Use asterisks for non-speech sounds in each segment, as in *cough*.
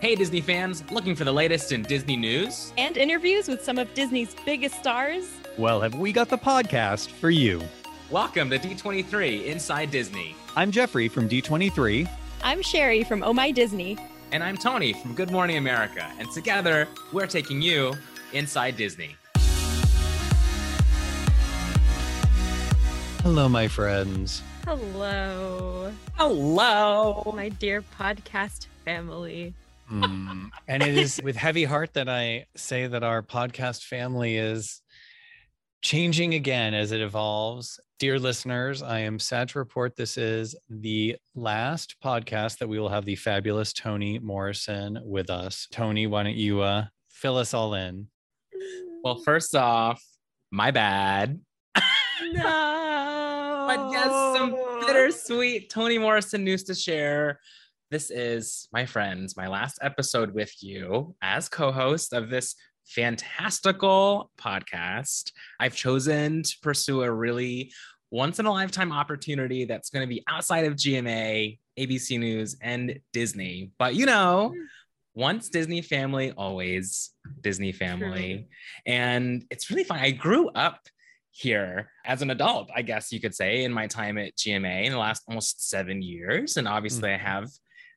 Hey, Disney fans, looking for the latest in Disney news? And interviews with some of Disney's biggest stars? Well, have we got the podcast for you? Welcome to D23 Inside Disney. I'm Jeffrey from D23. I'm Sherry from Oh My Disney. And I'm Tony from Good Morning America. And together, we're taking you inside Disney. Hello, my friends. Hello. Hello. My dear podcast family. Mm, and it is with heavy heart that I say that our podcast family is changing again as it evolves. Dear listeners, I am sad to report this is the last podcast that we will have the fabulous Tony Morrison with us. Tony, why don't you uh, fill us all in? Well, first off, my bad. No. *laughs* but yes, some *laughs* bittersweet Tony Morrison news to share. This is, my friends, my last episode with you as co host of this fantastical podcast. I've chosen to pursue a really once in a lifetime opportunity that's going to be outside of GMA, ABC News, and Disney. But you know, once Disney family, always Disney family. And it's really fun. I grew up here as an adult, I guess you could say, in my time at GMA in the last almost seven years. And obviously, mm-hmm. I have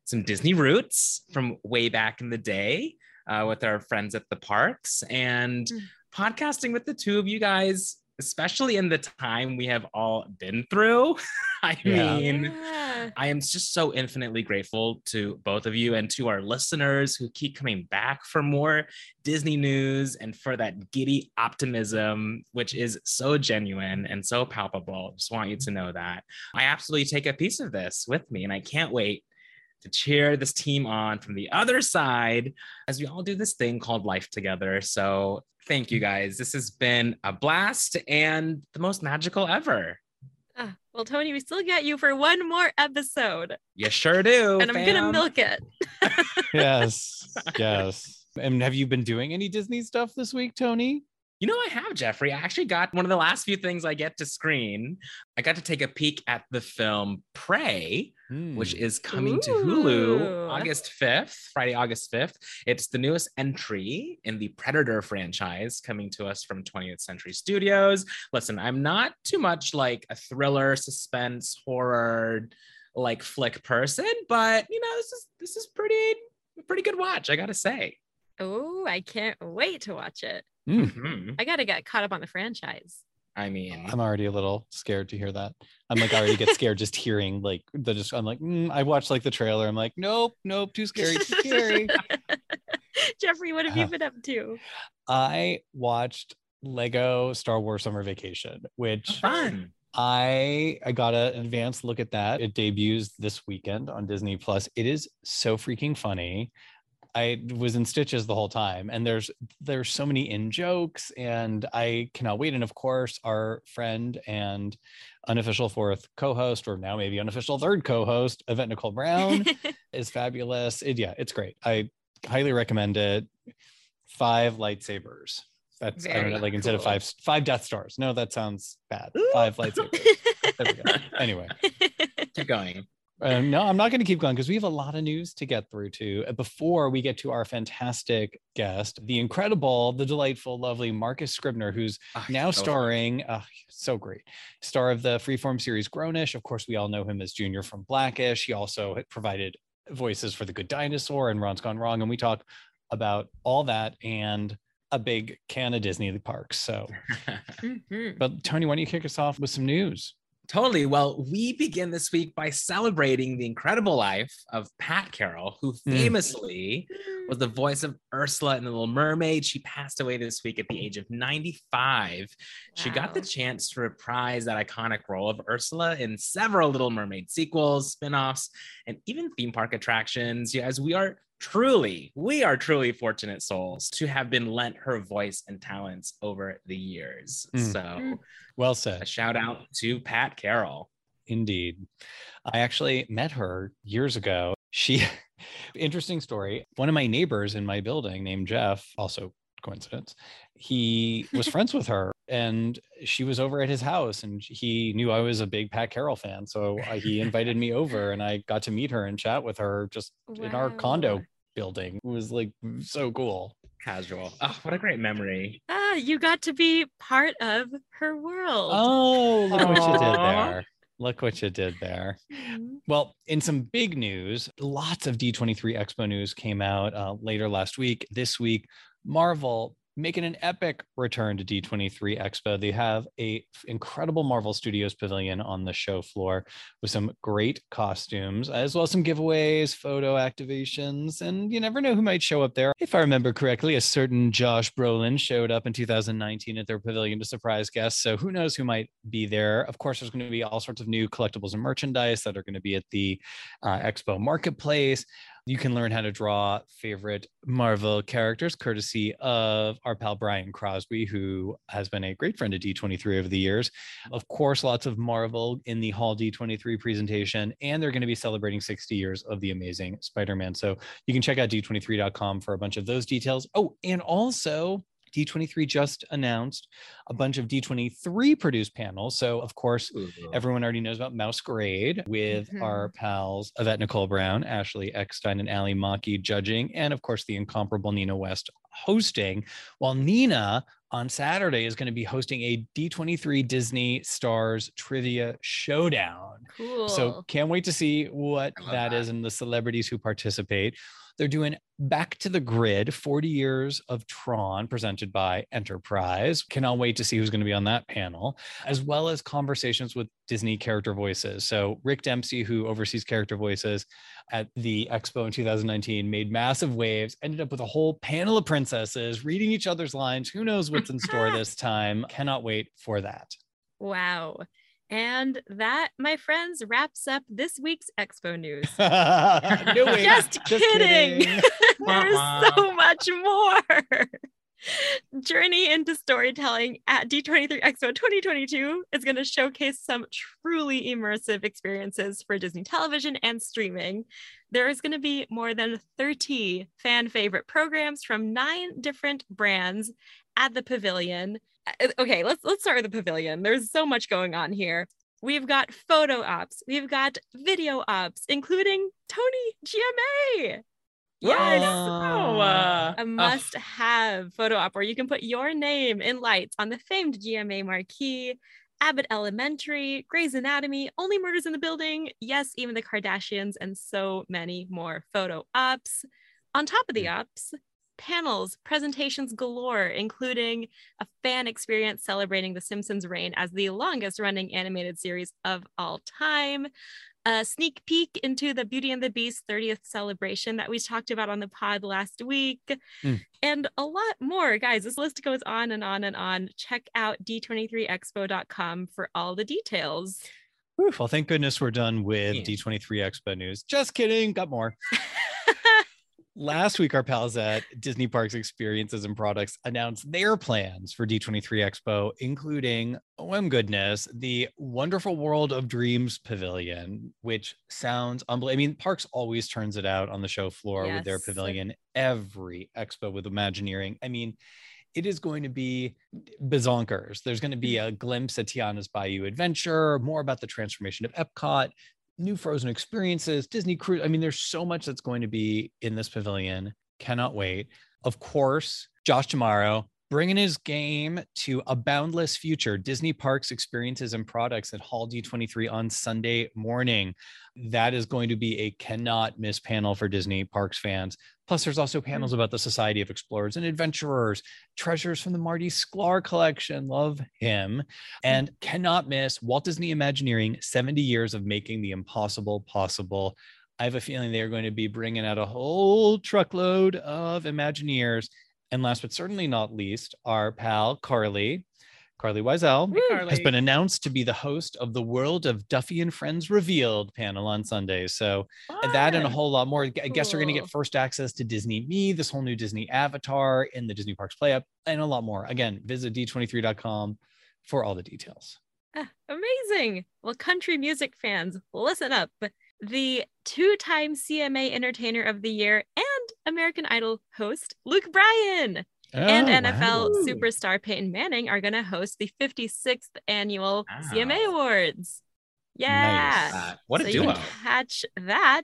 some Disney roots from way back in the day uh, with our friends at the parks and mm-hmm. podcasting with the two of you guys especially in the time we have all been through. *laughs* I yeah. mean, yeah. I am just so infinitely grateful to both of you and to our listeners who keep coming back for more Disney news and for that giddy optimism, which is so genuine and so palpable. Just want you to know that. I absolutely take a piece of this with me, and I can't wait to cheer this team on from the other side as we all do this thing called life together. So thank you guys. This has been a blast and the most magical ever. Uh, well, Tony, we still got you for one more episode. You sure do. And I'm going to milk it. yes. *laughs* Yes. And have you been doing any Disney stuff this week, Tony? You know, I have, Jeffrey. I actually got one of the last few things I get to screen. I got to take a peek at the film Prey, mm. which is coming Ooh. to Hulu August 5th, Friday, August 5th. It's the newest entry in the Predator franchise coming to us from 20th Century Studios. Listen, I'm not too much like a thriller, suspense, horror like flick person, but you know, this is this is pretty pretty good watch, I got to say. Oh, I can't wait to watch it. Mm-hmm. I got to get caught up on the franchise. I mean, I'm already a little scared to hear that. I'm like, I already get scared just hearing like the just. I'm like, mm, I watched like the trailer. I'm like, nope, nope, too scary, too scary. *laughs* Jeffrey, what have you been up to? I watched Lego Star Wars Summer Vacation, which fun. I I got an advanced look at that. It debuts this weekend on Disney Plus. It is so freaking funny. I was in stitches the whole time, and there's there's so many in jokes, and I cannot wait. And of course, our friend and unofficial fourth co-host, or now maybe unofficial third co-host, Yvette Nicole Brown, *laughs* is fabulous. It, yeah, it's great. I highly recommend it. Five lightsabers. That's Very I don't know, like cool. instead of five five Death Stars. No, that sounds bad. Ooh. Five lightsabers. *laughs* anyway, *laughs* keep going. Um, no, I'm not going to keep going because we have a lot of news to get through to uh, before we get to our fantastic guest, the incredible, the delightful, lovely Marcus Scribner, who's oh, now so starring, uh, so great, star of the freeform series Grownish. Of course, we all know him as Junior from Blackish. He also provided voices for The Good Dinosaur and Ron's Gone Wrong. And we talk about all that and a big can of Disney parks. So, *laughs* mm-hmm. but Tony, why don't you kick us off with some news? Totally. Well, we begin this week by celebrating the incredible life of Pat Carroll, who hmm. famously mm. was the voice of Ursula in The Little Mermaid. She passed away this week at the age of 95. Wow. She got the chance to reprise that iconic role of Ursula in several Little Mermaid sequels, spin offs, and even theme park attractions. As we are truly, we are truly fortunate souls to have been lent her voice and talents over the years. Mm. So, well said. A shout out to Pat Carroll. Indeed. I actually met her years ago. She, *laughs* interesting story. One of my neighbors in my building named Jeff, also coincidence, he was *laughs* friends with her and she was over at his house and he knew I was a big Pat Carroll fan. So he invited me over and I got to meet her and chat with her just wow. in our condo building. It was like so cool. Casual. Oh, what a great memory. Ah, you got to be part of her world. Oh, look what you did there. Look what you did there. Mhm. Well, in some big news, lots of D23 Expo news came out uh, later last week. This week, Marvel making an epic return to D23 Expo. They have a incredible Marvel Studios pavilion on the show floor with some great costumes, as well as some giveaways, photo activations, and you never know who might show up there. If I remember correctly, a certain Josh Brolin showed up in 2019 at their pavilion to surprise guests. So who knows who might be there? Of course, there's going to be all sorts of new collectibles and merchandise that are going to be at the uh, Expo Marketplace. You can learn how to draw favorite Marvel characters courtesy of our pal Brian Crosby, who has been a great friend of D23 over the years. Of course, lots of Marvel in the Hall D23 presentation, and they're going to be celebrating 60 years of the amazing Spider Man. So you can check out d23.com for a bunch of those details. Oh, and also, D23 just announced a bunch of D23 produced panels. So, of course, Everyone already knows about Masquerade with mm-hmm. our pals Yvette Nicole Brown, Ashley Eckstein, and Ali Maki judging, and of course the incomparable Nina West hosting. While Nina on Saturday is going to be hosting a D23 Disney Stars Trivia Showdown. Cool. So can't wait to see what I love that is and the celebrities who participate. They're doing Back to the Grid 40 Years of Tron presented by Enterprise. Cannot wait to see who's going to be on that panel, as well as conversations with Disney character voices. So Rick Dempsey, who oversees character voices at the Expo in 2019, made massive waves, ended up with a whole panel of princesses reading each other's lines. Who knows what's in store *laughs* this time? Cannot wait for that. wow. And that, my friends, wraps up this week's Expo news. *laughs* Knew it. Just kidding. *laughs* There's so much more. *laughs* Journey into Storytelling at D23 Expo 2022 is going to showcase some truly immersive experiences for Disney television and streaming. There is going to be more than 30 fan favorite programs from nine different brands at the pavilion. Uh, Okay, let's let's start with the pavilion. There's so much going on here. We've got photo ops, we've got video ops, including Tony GMA. Yes Oh, uh, a must have photo op where you can put your name in lights on the famed GMA marquee, Abbott Elementary, Grey's Anatomy, Only Murders in the Building, yes, even the Kardashians, and so many more photo ops. On top of the ops, panels, presentations galore, including a fan experience celebrating The Simpsons' reign as the longest running animated series of all time a sneak peek into the Beauty and the Beast 30th celebration that we talked about on the pod last week, Mm. and a lot more. Guys, this list goes on and on and on. Check out d23expo.com for all the details. Whew, well, thank goodness we're done with Yeah. D23 Expo news. Just kidding, got more. *laughs* Last week, our pals at Disney Parks Experiences and Products announced their plans for D23 Expo, including, oh OM goodness, the Wonderful World of Dreams Pavilion, which sounds unbelievable. I mean, Parks always turns it out on the show floor with their pavilion every expo with Imagineering. I mean, it is going to be bazonkers. There's going to be mm-hmm. a glimpse at Tiana's Bayou Adventure, more about the transformation of Epcot, new Frozen experiences, Disney Cruise. I mean, there's so much that's going to be in this pavilion. Cannot wait. Of course, Josh D'Amaro bringing his game to a boundless future Disney Parks experiences and products at Hall D23 on Sunday morning. That is going to be a cannot miss panel for Disney Parks fans. Plus, there's also panels mm. about the Society of Explorers and Adventurers, treasures from the Marty Sklar collection. Love him. Mm. And cannot miss Walt Disney Imagineering 70 years of making the impossible possible. I have a feeling they are going to be bringing out a whole truckload of Imagineers. And last but certainly not least, our pal Carly, Carly Wiesel, Woo. has been announced to be the host of the World of Duffy and Friends Revealed panel on Sunday. So that and a whole lot more. I guess you're going to get first access to Disney Me, this whole new Disney avatar in the Disney Parks Play Up, and a lot more. Again, visit d23.com for all the details. Ah, amazing. Well, country music fans, listen up. The two time CMA Entertainer of the Year American Idol host, Luke Bryan. and Oh, NFL wow. superstar Peyton Manning are going to host the 56th annual CMA Awards. Yeah. Uh, what a so you can catch that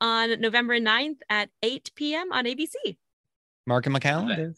on November 9th at 8 p.m. on ABC. Marking my calendar.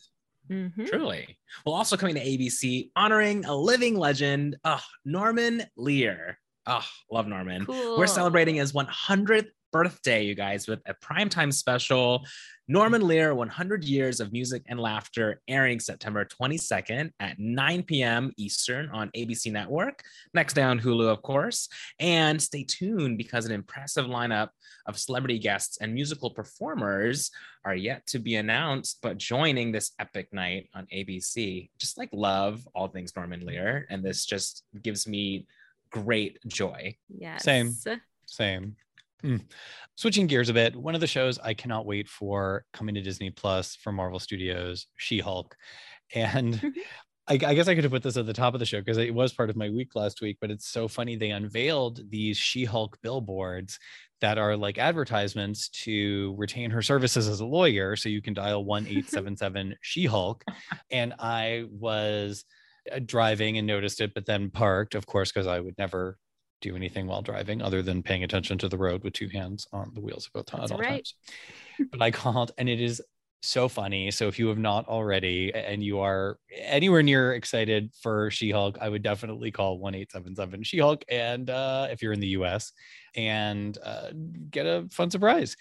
Mhm. Truly. Well, also coming to ABC, honoring a living legend, oh, Norman Lear. Oh, love Norman. Cool. We're celebrating his 100th birthday, you guys, with a primetime special. Norman Lear, 100 Years of Music and Laughter, airing September 22nd at 9 p.m. Eastern on ABC Network. Next day on Hulu, of course. And stay tuned because an impressive lineup of celebrity guests and musical performers are yet to be announced, but joining this epic night on ABC. Just like love all things Norman Lear. And this just gives me great joy. Yes. Same. Same. Mm. Switching gears a bit, one of the shows I cannot wait for coming to Disney Plus from Marvel Studios, She Hulk. And I, I guess I could have put this at the top of the show because it was part of my week last week, but it's so funny. They unveiled these She Hulk billboards that are like advertisements to retain her services as a lawyer. So you can dial 1 877 *laughs* She Hulk. And I was uh, driving and noticed it, but then parked, of course, because I would never do anything while driving other than paying attention to the road with two hands on the wheels of both That's at all right. times. But I called and it is so funny. So if you have not already and you are anywhere near excited for She-Hulk, I would definitely call 1-877 She-Hulk. And uh, if you're in the US and uh, get a fun surprise.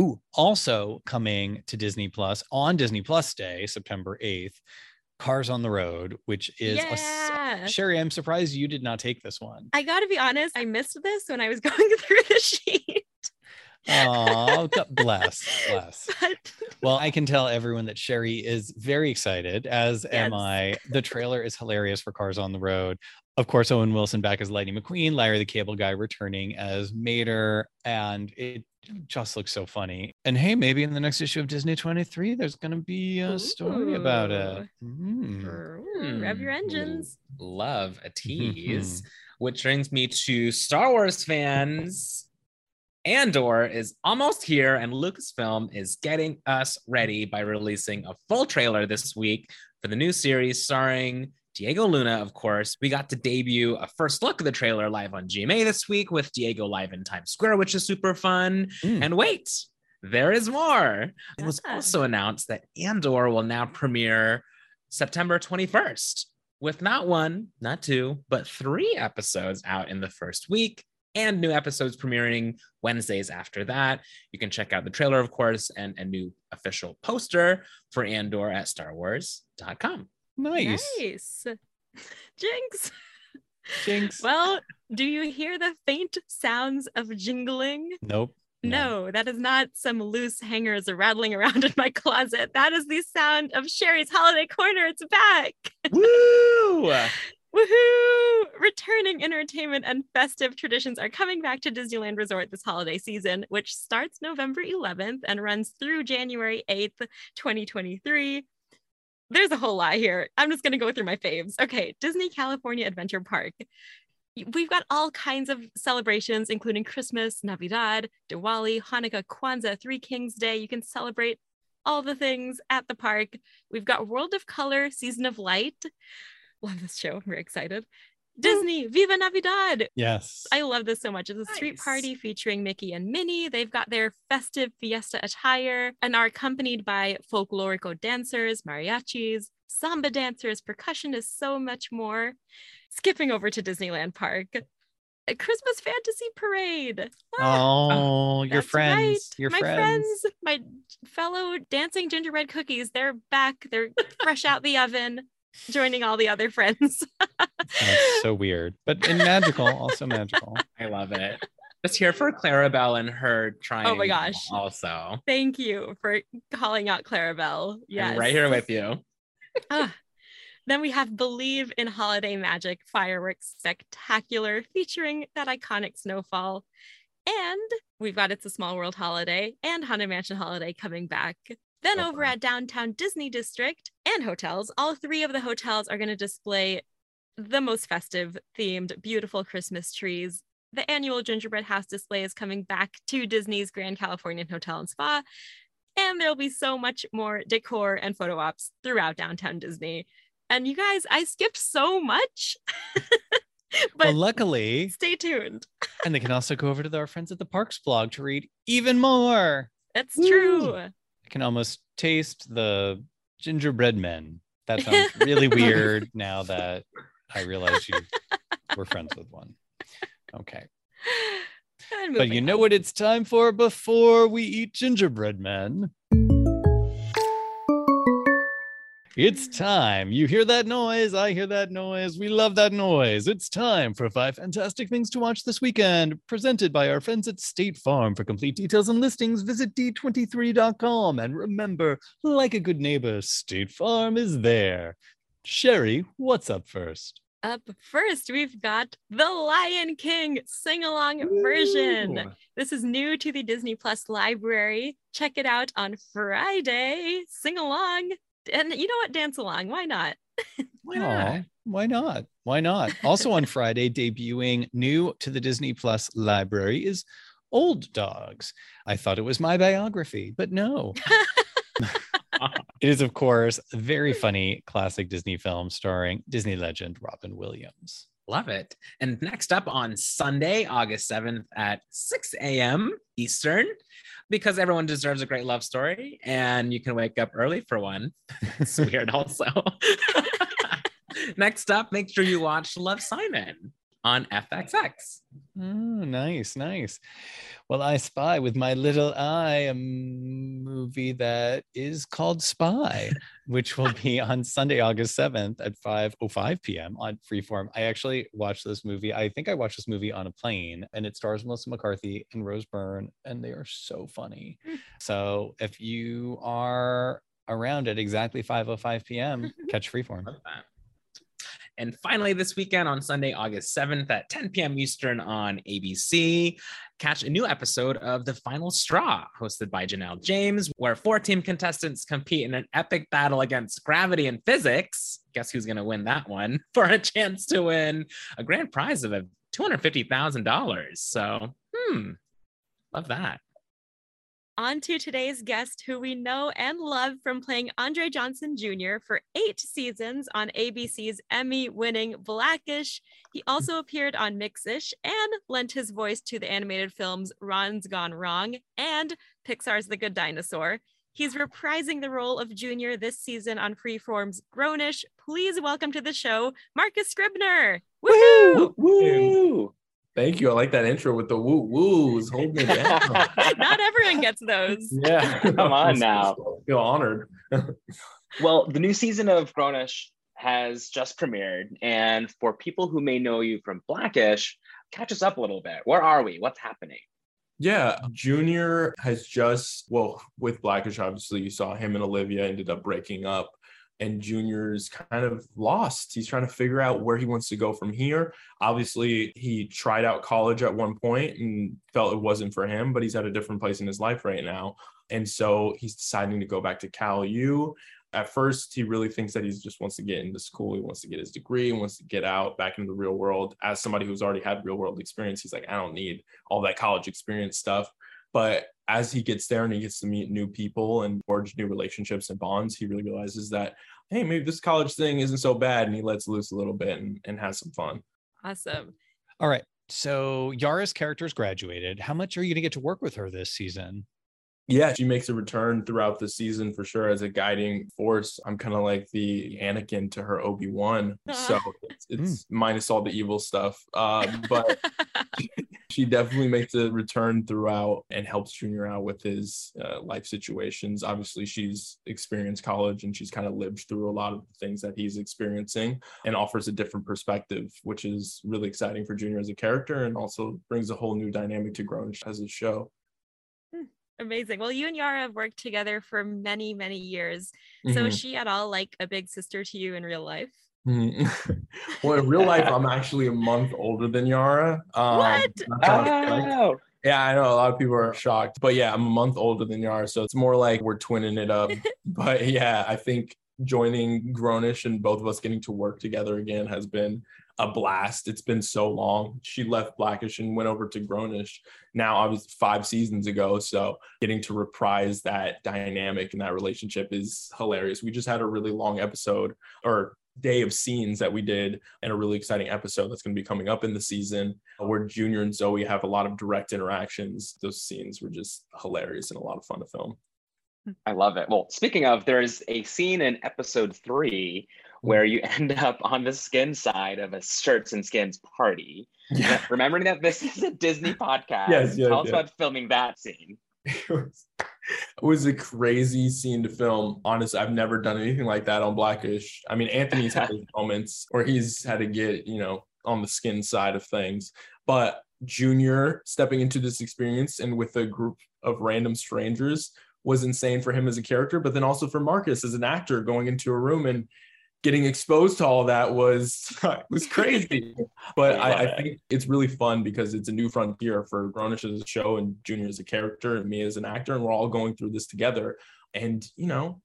Ooh, also coming to Disney Plus on Disney Plus Day, September 8th, Cars on the Road, which is a yeah. Sherry, I'm surprised you did not take this one. I gotta be honest, I missed this when I was *laughs* going through the sheet. Oh, bless, *laughs* bless. But Well, I can tell everyone that Sherry is very excited, as am I. The trailer is hilarious for Cars on the Road. Of course, Owen Wilson back as Lightning McQueen, Larry the Cable Guy returning as Mater, and it just looks so funny. And hey, maybe in the next issue of Disney 23, there's going to be a story about it. Mm. Ooh, rev your Hmm. engines. Love a tease. *laughs* Which brings me to Star Wars fans. Andor is almost here, and Lucasfilm is getting us ready by releasing a full trailer this week for the new series starring Diego Luna, of course. We got to debut a first look of the trailer live on GMA this week with Diego live in Times Square, which is super fun. Mm. And wait, there is more. It was also announced that Andor will now premiere September 21st with not one, not two, but three episodes out in the first week and new episodes premiering Wednesdays after that. You can check out the trailer, of course, and a new official poster for Andor at starwars.com. Nice. Nice. *laughs* Jinx. Jinx. Well, do you hear the faint sounds of jingling? nope. No, that is not some loose hangers rattling around in my closet. That is the sound of Sherry's holiday corner. It's back. *laughs* Woo! Woohoo! Returning entertainment and festive traditions are coming back to Disneyland Resort this holiday season, which starts November 11th and runs through January 8th, 2023. There's a whole lot here. I'm just going to go through my faves. Okay, Disney California Adventure Park. We've got all kinds of celebrations, including Christmas, Navidad, Diwali, Hanukkah, Kwanzaa, Three Kings Day. You can celebrate all the things at the park. We've got World of Color, Season of Light. Love this show. I'm very excited. Disney, Viva Navidad. Yes. I love this so much. It's a street Nice. party featuring Mickey and Minnie. They've got their festive fiesta attire and are accompanied by folklorico dancers, mariachis, samba dancers, percussionists, so much more. Skipping over to Disneyland Park, a Christmas fantasy parade. Ah, Oh, your friends. right. Your my friends. my fellow dancing gingerbread cookies. They're back. They're fresh out the oven, joining all the other friends. *laughs* That's so weird, but and magical, also magical. *laughs* I love it. Just here for Clarabelle and her trying. Oh my gosh. Also, Thank you for calling out Clarabelle. Yes. I'm right here with you. *laughs* Ah. Then we have Believe in Holiday Magic Fireworks Spectacular featuring that iconic snowfall. And we've got It's a Small World Holiday and Haunted Mansion Holiday coming back. Then So over fun. at Downtown Disney District and hotels, all three of the hotels are going to display the most festive themed, beautiful Christmas trees. The annual Gingerbread House display is coming back to Disney's Grand Californian Hotel and Spa. And there'll be so much more decor and photo ops throughout downtown Disney. And you guys, I skipped so much. *laughs* but well, luckily, stay tuned. and they can also go over to our friends at the Parks blog to read even more. That's true. I can almost taste the gingerbread men. That sounds *laughs* really weird *laughs* now that I realize you were friends with one. Okay. But you know what it's time for before we eat gingerbread men? It's time. You hear that noise? I hear that noise. We love that noise. It's time for five fantastic things to watch this weekend, presented by our friends at State Farm. For complete details and listings, visit d23.com. And remember, like a good neighbor, State Farm is there. Sherry, what's up first? Up first, we've got The Lion King sing along version. This is new to the Disney Plus library. Check it out on Friday. Sing along and you know what? Dance along. Why not? *laughs* why not? why not? Why not? Also on Friday, debuting new to the Disney Plus library is Old Dogs. I thought it was my biography, but no. *laughs* it is, of course, a very funny classic Disney film starring Disney legend Robin Williams. Love it. And next up on Sunday, August 7th at 6 a.m. Eastern, because everyone deserves a great love story and you can wake up early for one. it's *laughs* weird, also. *laughs* next up, make sure you watch Love Simon on FXX. Oh, nice, nice. Well, I spy with my little eye a movie that is called Spy, which will be on Sunday, August 7th at 5:05 p.m. on Freeform. I actually watched this movie. I think I watched this movie on a plane, and it stars Melissa McCarthy and Rose Byrne, and they are so funny. Hmm. so if you are around at exactly 5:05 p.m., *laughs* catch Freeform. And finally, this weekend on Sunday, August 7th at 10 p.m. Eastern on ABC, catch a new episode of The Final Straw, hosted by Janelle James, where four team contestants compete in an epic battle against gravity and physics. Guess who's going to win that one *laughs* for a chance to win a grand prize of $250,000. So, hmm, love that. On to today's guest, who we know and love from playing Andre Johnson Jr. for eight seasons on ABC's Emmy winning Blackish. He also appeared on Mixish and lent his voice to the animated films Ron's Gone Wrong and Pixar's The Good Dinosaur. He's reprising the role of Junior this season on Freeform's Grownish. Please welcome to the show, Marcus Scribner. Woo! Woo! Thank you. I like that intro with the woo woos. Hold me down. *laughs* Not everyone gets those. *laughs* Yeah. *laughs* Come on now. I feel honored. well, the new season of Grownish has just premiered. And for people who may know you from Blackish, catch us up a little bit. Where are we? What's happening? Yeah, Junior has just, well, with Blackish, obviously, you saw him and Olivia ended up breaking up and Junior's kind of lost. He's trying to figure out where he wants to go from here. Obviously, he tried out college at one point and felt it wasn't for him, but he's at a different place in his life right now. And so he's deciding to go back to Cal U. At first, he really thinks that he just wants to get into school. He wants to get his degree, and wants to get out back into the real world. As somebody who's already had real world experience, he's like, I don't need all that college experience stuff. But as he gets there and he gets to meet new people and forge new relationships and bonds, he really realizes that, hey, maybe this college thing isn't so bad. And he lets loose a little bit and, and has some fun. Awesome. All right. So Yara's character's graduated. How much are you going to get to work with her this season? Yeah, she makes a return throughout the season for sure as a guiding force. I'm kind of like the Anakin to her Obi Wan, so it's, it's mm. minus all the evil stuff. Uh, but *laughs* *laughs* she definitely makes a return throughout and helps Junior out with his uh, life situations. Obviously, she's experienced college and she's kind of lived through a lot of the things that he's experiencing and offers a different perspective, which is really exciting for Junior as a character and also brings a whole new dynamic to Grownish as a show. Amazing. Well, you and Yara have worked together for many, many years. So mm-hmm. is she at all like a big sister to you in real life? Mm-hmm. *laughs* well, in *laughs* real life, I'm actually a month older than Yara. Um, what? Oh. Yeah, I know a lot of people are shocked, but yeah, I'm a month older than Yara, so it's more like we're twinning it up. *laughs* but yeah, I think joining Grownish and both of us getting to work together again has been a blast. It's been so long. She left Blackish and went over to Grownish now, obviously, five seasons ago. So getting to reprise that dynamic and that relationship is hilarious. We just had a really long episode or day of scenes that we did and a really exciting episode that's going to be coming up in the season where Junior and Zoe have a lot of direct interactions. Those scenes were just hilarious and a lot of fun to film. I love it. Well, speaking of, there's a scene in episode three where you *laughs* end up on the skin side of a shirts and skins party. Yeah. Remembering that this is a Disney *laughs* podcast. Yes, yes Tell us yes. about filming that scene. It was, it was a crazy scene to film. Honestly, I've never done anything like that on Blackish. I mean, Anthony's had his *laughs* moments where he's had to get, you know, on the skin side of things. But Junior stepping into this experience and with a group of random strangers was insane for him as a character, but then also for Marcus as an actor going into a room and getting exposed to all that was *laughs* was *laughs* crazy. but I, I, think it's really fun because it's a new frontier for Grownish as a show and Junior as a character and me as an actor, and we're all going through this together. And you know,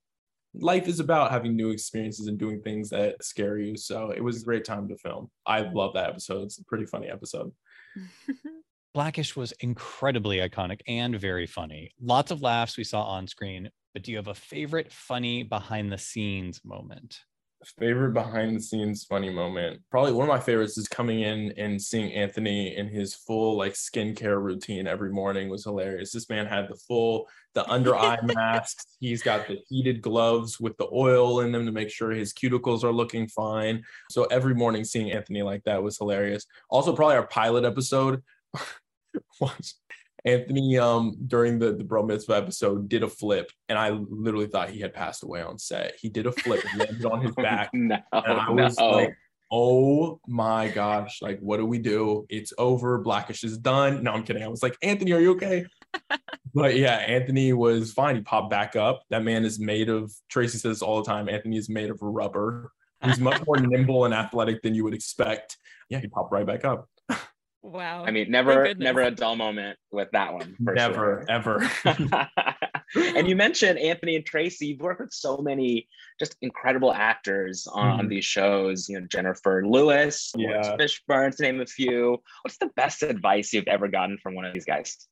life is about having new experiences and doing things that scare you. So it was a great time to film. I love that episode. It's a pretty funny episode. *laughs* Blackish was incredibly iconic and very funny. Lots of laughs we saw on screen, but do you have a favorite funny behind the scenes moment? Favorite behind the scenes funny moment. Probably one of my favorites is coming in and seeing anthony in his full like skincare routine every morning was hilarious. This man had the full the under eye *laughs* masks. He's got the heated gloves with the oil in them to make sure his cuticles are looking fine. So every morning seeing anthony like that was hilarious. Also probably our pilot episode *laughs* was Anthony, um, during the the bro mitzvah episode, did a flip, and I literally thought he had passed away on set. He did a flip, landed on his *laughs* back, no, and I was no. like, "Oh my gosh! Like, what do we do? It's over. Blackish is done." No, I'm kidding. I was like, "Anthony, are you okay?" *laughs* but yeah, Anthony was fine. He popped back up. That man is made of. Tracee says all the time. Anthony is made of rubber. He's much more *laughs* nimble and athletic than you would expect. Yeah, he popped right back up. Wow. I mean, never, never a dull moment with that one. never, sure. ever. *laughs* and you mentioned Anthony and Tracee. You've worked with so many just incredible actors on, mm. these shows. You know, Jennifer Lewis, yeah. Fishburne, to name a few. What's the best advice you've ever gotten from one of these guys?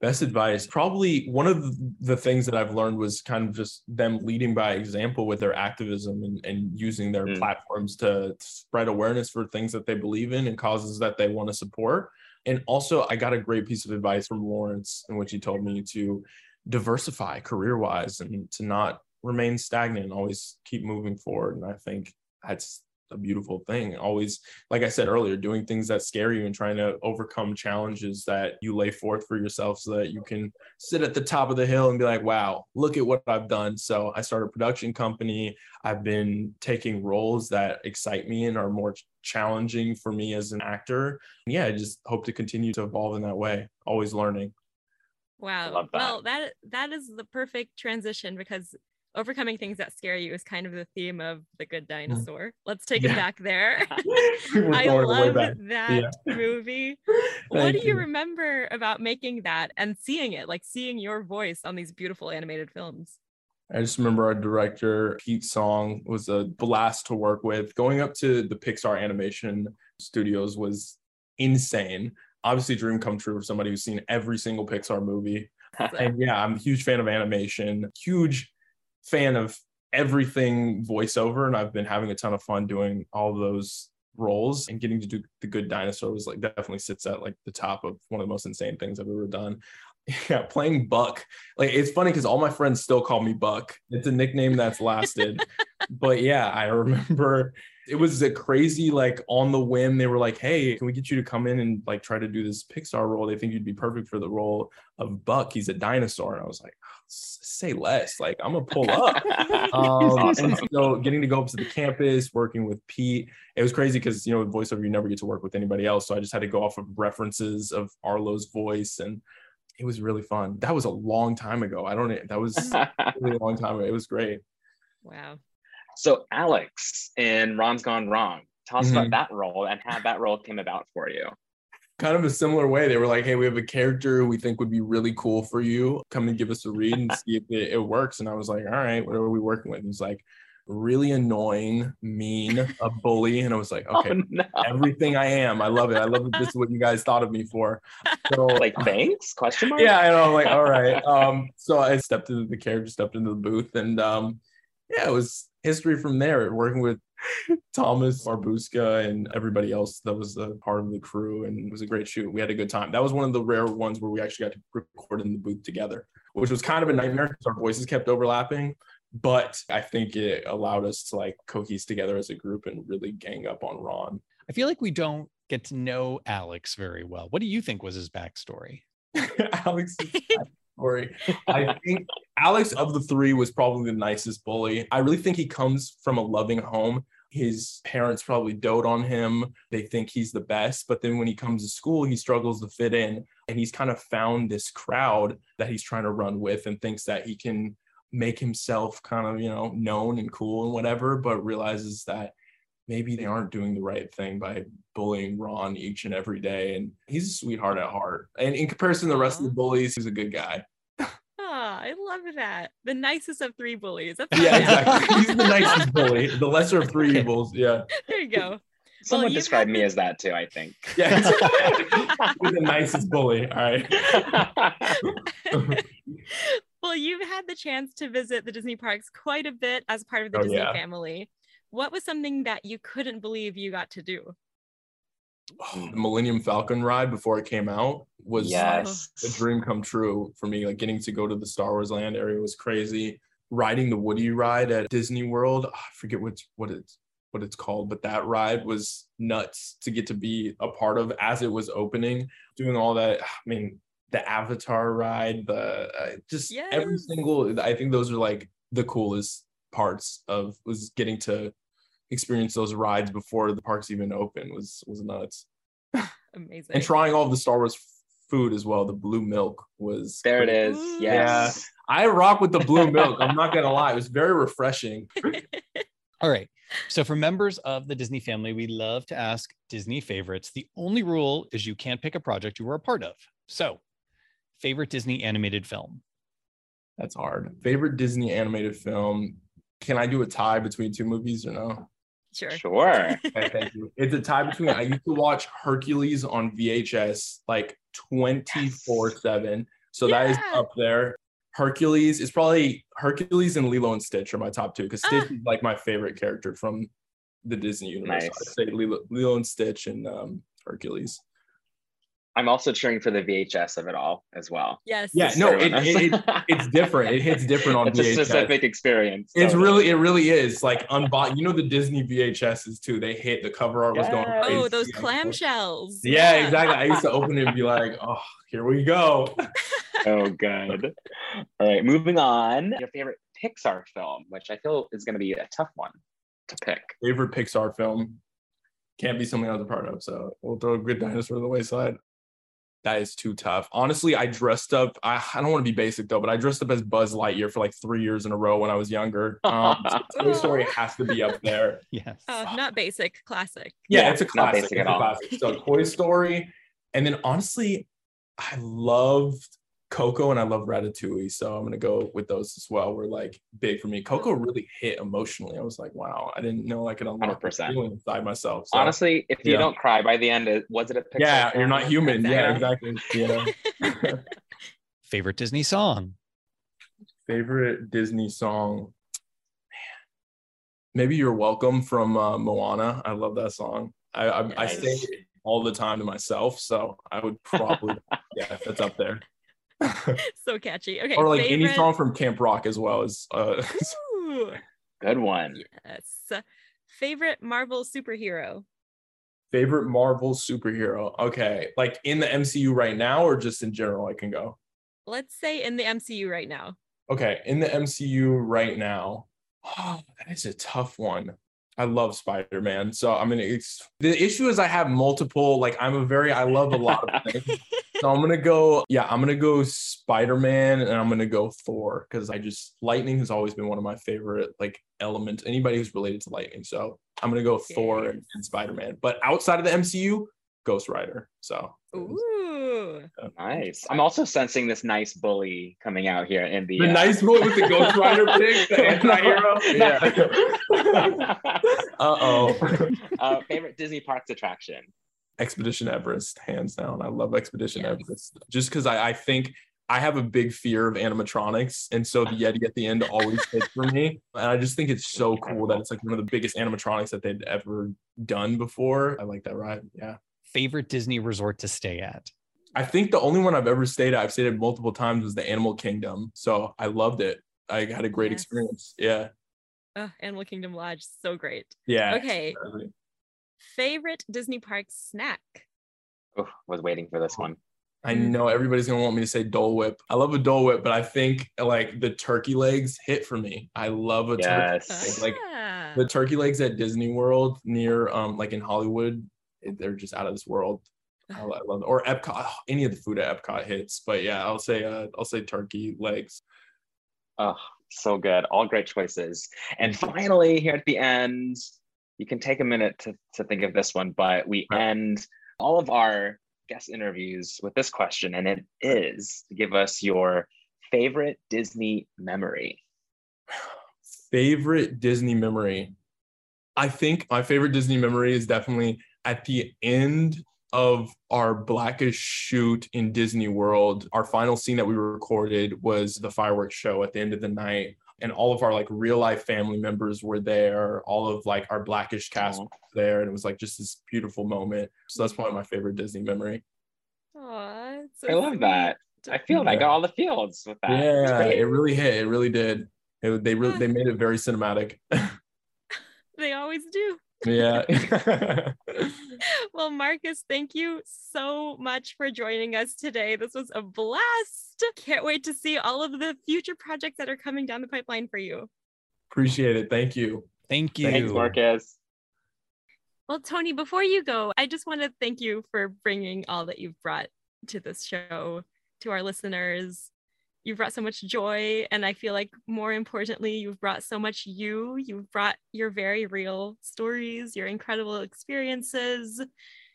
Best advice. Probably one of the things that I've learned was kind of just them leading by example with their activism and, and using their mm. platforms to spread awareness for things that they believe in and causes that they want to support. And also, I got a great piece of advice from Laurence in which he told me to diversify career wise and to not remain stagnant and always keep moving forward. And I think that's a beautiful thing. Always, like I said earlier, doing things that scare you and trying to overcome challenges that you lay forth for yourself so that you can sit at the top of the hill and be like, wow, look at what I've done. So I started a production company. I've been taking roles that excite me and are more challenging for me as an actor. Yeah, I just hope to continue to evolve in that way, always learning. Wow. That. Well, that that is the perfect transition because overcoming things that scare you is kind of the theme of the good mm. dinosaur let's take yeah. it back there *laughs* *laughs* i love that yeah. *laughs* movie what do you, you remember about making that and seeing it like seeing your voice on these beautiful animated films I just remember our director, Pete Sohn, was a blast to work with. Going up to the Pixar animation studios was insane. Obviously, dream come true for somebody who's seen every single Pixar movie. and yeah, I'm a huge fan of animation, huge fan of everything voiceover and I've been having a ton of fun doing all those roles and getting to do the good dinosaur was like definitely sits at like the top of one of the most insane things I've ever done. *laughs* Yeah, playing Buck. Like it's funny because all my friends still call me Buck. It's a nickname that's lasted. *laughs* but yeah, I remember it was a crazy like on the whim. They were like, "Hey, can we get you to come in and like try to do this Pixar role? They think you'd be perfect for the role of Buck. He's a dinosaur." And I was like, say less. Like I'm gonna pull up. *laughs* um, and so getting to go up to the campus, working with Pete, it was crazy because you know with voiceover you never get to work with anybody else. So I just had to go off of references of Arlo's voice, and it was really fun. That was a long time ago. I don't. That was *laughs* really a long time ago. It was great. Wow. So Alex in Ron's Gone Wrong. Tell us mm-hmm. about that role and how that role came about for you kind of a similar way. They were like, "Hey, we have a character we think would be really cool for you. Come and give us a read and *laughs* see if it, it works." And I was like, "All right, what are we working with?" He's like, "Really annoying, mean, a bully." And I was like, *laughs* oh, "Okay, oh, no. everything I am. I love it. I love that this is what you guys thought of me for." So, *laughs* like, thanks? Question mark. Yeah, and I know. Like, all right. Um, so I stepped into the character, stepped into the booth, and um, yeah, it was history from there. Working with Thomas Marbuska and everybody else that was a part of the crew, and it was a great shoot. We had a good time. That was one of the rare ones where we actually got to record in the booth together, which was kind of a nightmare because our voices kept overlapping. But I think it allowed us to like cohese together as a group and really gang up on Ron. I feel like we don't get to know Alex very well. What do you think was his backstory? *laughs* Alex *laughs* story. I think Alex of the three was probably the nicest bully. I really think he comes from a loving home. His parents probably dote on him. They think he's the best. But then when he comes to school, he struggles to fit in. And he's kind of found this crowd that he's trying to run with and thinks that he can make himself kind of, you know, known and cool and whatever, but realizes that maybe they aren't doing the right thing by bullying Ron each and every day. And he's a sweetheart at heart. And in comparison to the rest of the bullies, he's a good guy. Ah, I love that. The nicest of three bullies. That's Yeah, exactly. *laughs* He's the nicest bully, the lesser of three evils. Yeah. There you go. Someone you've described me the- as that too, I think. *laughs* Yeah. He's the nicest bully. All right. *laughs* well, you've had the chance to visit the Disney parks quite a bit as part of the Oh, Disney yeah. family. What was something that you couldn't believe you got to do? the Millennium Falcon ride before it came out was yes. a dream come true for me. Like getting to go to the Star Wars land area was crazy. Riding the Woody ride at Disney World, I forget what what it's what it's called, but that ride was nuts to get to be a part of as it was opening. Doing all that, I mean, the Avatar ride, the uh, just every single. I think those are like the coolest parts of was getting to experience those rides before the parks even open was was nuts *laughs* Amazing. and trying all of the Star Wars food as well. The blue milk was There it is. Ooh. Yes. I rock with the blue milk. I'm not gonna lie, it was very refreshing. *laughs* All right. So, for members of the Disney family, we love to ask Disney favorites. The only rule is you can't pick a project you were a part of. So, favorite Disney animated film? That's hard. Favorite Disney animated film? Can I do a tie between two movies or no? Sure. Sure. *laughs* Okay, thank you. It's a tie between. I used to watch Hercules on VHS like 24 7. So that is up there. Hercules is probably Hercules and Lilo and Stitch are my top two because Stitch Ah. is like my favorite character from the Disney universe. Nice. I'd say Lilo, Lilo and Stitch and um, Hercules. I'm also cheering for the VHS of it all as well. Yes. Yeah, no, so it, it, it's different. It hits different on *laughs* it's a specific experience. It's totally. really, it really is like unbox. You know the Disney VHSs too. They hit the cover art was going crazy. Oh, those Yeah. clamshells. Yeah, exactly. I used to open it and be like, oh, here we go. *laughs* Oh, good. All right, moving on. Your favorite Pixar film, which I feel is going to be a tough one to pick. Favorite Pixar film can't be something I was a part of. So we'll throw a Good Dinosaur to the wayside. That is too tough. Honestly, I dressed up. I, I don't want to be basic though, but I dressed up as Buzz Lightyear for like three years in a row when I was younger. *laughs* Um, Toy Story has to be up there. *laughs* Yes. Oh, not basic, classic. Yeah, Yeah, it's a classic. not classic. basic It's at a all. classic. So Toy Story, and then honestly, I loved Coco and I love Ratatouille. So I'm gonna go with those as well. Were like big for me. Coco really hit emotionally. I was like, wow, I didn't know I could unlock that 100%. feeling inside myself. So, Honestly, if you yeah. don't cry by the end, it- was it a Pixar? yeah, you're not human. Yeah, Exactly. exactly. *laughs* Yeah. Favorite Disney song? Favorite Disney song. Man. Maybe you're welcome from uh, Moana. I love that song. I I, I sing it all the time to myself, so I would probably *laughs* yeah, that's up there. *laughs* so catchy. Okay. or like any song from Camp Rock as well as uh *laughs* Ooh, Good one. yes. Favorite Marvel superhero. favorite Marvel superhero. Okay, like in the MCU right now or just in general I can go. Let's say in the MCU right now. Okay, in the MCU right now. Oh, that is a tough one. I love Spider-Man. So I'm gonna the issue is I have multiple, like I'm a very I love a lot of *laughs* things. So I'm gonna go, yeah, I'm gonna go Spider-Man and I'm gonna go Thor because I just lightning has always been one of my favorite like elements. Anybody who's related to lightning. So I'm gonna go Thor and, and Spider-Man. But outside of the MCU, Ghost Rider. So Ooh. Nice. I'm also sensing this nice bully coming out here in the. the uh, nice boy with the Ghost Rider *laughs* pick, the anti-hero. *laughs* No. *laughs* Uh-oh. uh, favorite Disney parks attraction. Expedition Everest, hands down. I love Expedition Yes. Everest just because I, I think I have a big fear of animatronics, and so the Yeti at the end always hits for me. And I just think it's so *laughs* cool that it's like one of the biggest animatronics that they'd ever done before. I like that ride. Yeah. Favorite Disney resort to stay at? I think the only one I've ever stayed at, I've stayed at multiple times, was the Animal Kingdom. So I loved it. I had a great Yes. experience. Yeah. Oh, Animal Kingdom Lodge, so great. Yeah. Okay. Favorite Disney park snack? Oh, was waiting for this one. I know everybody's gonna want me to say Dole Whip. I love a Dole Whip, but I think like the turkey legs hit for me. I love a turkey. Yes. Like Ah. the turkey legs at Disney World near um like in Hollywood, they're just out of this world. I, I love or Epcot. oh, any of the food at Epcot hits, but yeah, I'll say uh, I'll say turkey legs. Oh, so good. All great choices. And finally, here at the end, you can take a minute to, to think of this one, but we end all of our guest interviews with this question, and it is to give us your favorite Disney memory. Favorite Disney memory. I think my favorite Disney memory is definitely at the end of our blackish shoot in Disney World. Our final scene that we recorded was the fireworks show at the end of the night. And all of our like real life family members were there. All of like our blackish cast was there. And it was like just this beautiful moment. So that's probably my favorite Disney memory. Aw, it's so I love that. I feel like I got all the fields with that. Yeah, it really hit. It really did. It, they really they made it very cinematic. *laughs* They always do. Yeah. *laughs* *laughs* Well, Marcus, thank you so much for joining us today. This was a blast. Can't wait to see all of the future projects that are coming down the pipeline for you. Appreciate it. Thank you. Thank you. Thanks, Marcus. Well, Tony, before you go, I just want to thank you for bringing all that you've brought to this show, to our listeners. You've brought so much joy. And I feel like more importantly, you've brought so much you. You've brought your very real stories, your incredible experiences,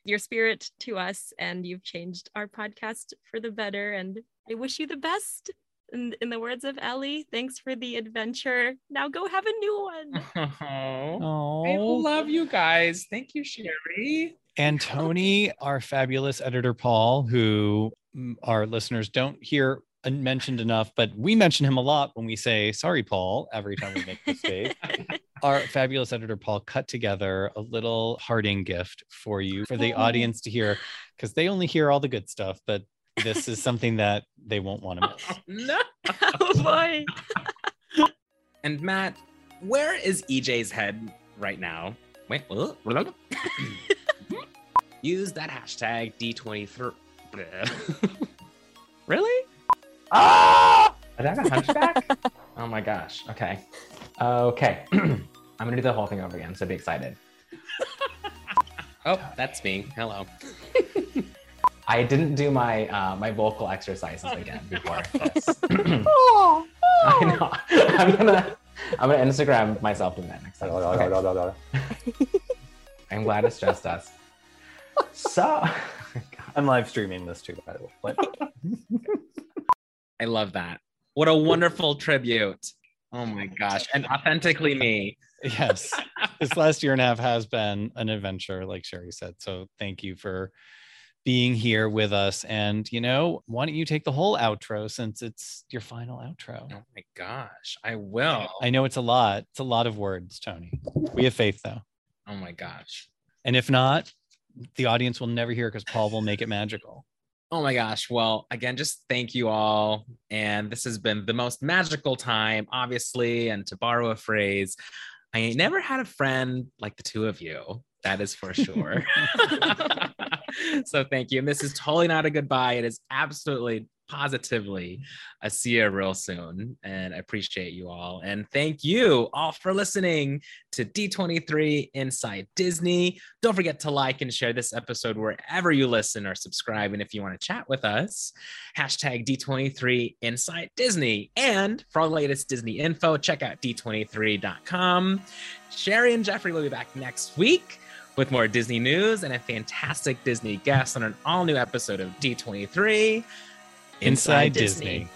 your spirit to us. And you've changed our podcast for the better. And I wish you the best. In, in the words of Ellie, thanks for the adventure. Now go have a new one. *laughs* Oh, I love you guys. Thank you, Sherry. and Tony, our fabulous editor Paul, who mm, our listeners don't hear en- mentioned enough, but we mention him a lot when we say sorry, Paul, every time we make a mistake. *laughs* our fabulous editor Paul cut together a little Harding gift for you for the Oh. audience to hear because they only hear all the good stuff, but this is something *laughs* that they won't want to miss. no. oh boy. *laughs* And Matt, where is EJ's head right now? Wait, uh, use that hashtag D23. really? Ah! Did I have a hunchback? *laughs* oh my gosh. Okay. Okay. *clears throat* I'm gonna do the whole thing over again, so be excited. *laughs* oh, that's me. Hello. *laughs* I didn't do my uh, my vocal exercises again before this. *clears throat* I know. I'm gonna I'm gonna Instagram myself doing that next time. Okay. I'm glad it's just us. So I'm live streaming this too, by the way. I love that. What a wonderful tribute. Oh my gosh. And authentically me. yes *laughs* this last year and a half has been an adventure like sherry said so thank you for being here with us and you know why don't you take the whole outro since it's your final outro Oh my gosh. I will. i know it's a lot it's a lot of words tony we have faith though Oh my gosh. and if not the audience will never hear because paul will make it magical Oh my gosh. Well, again, just thank you all. And this has been the most magical time, obviously. And to borrow a phrase, I ain't never had a friend like the two of you. That is for sure. *laughs* *laughs* so thank you. And this is totally not a goodbye. It is absolutely, positively a see you real soon. And I appreciate you all. And thank you all for listening to D23 Inside Disney. Don't forget to like and share this episode wherever you listen or subscribe. And if you want to chat with us, hashtag D23 Inside Disney. And for all the latest Disney info, check out D23.com. Sherry and Jeffrey will be back next week with more Disney news and a fantastic Disney guest on an all new episode of D23 inside disney.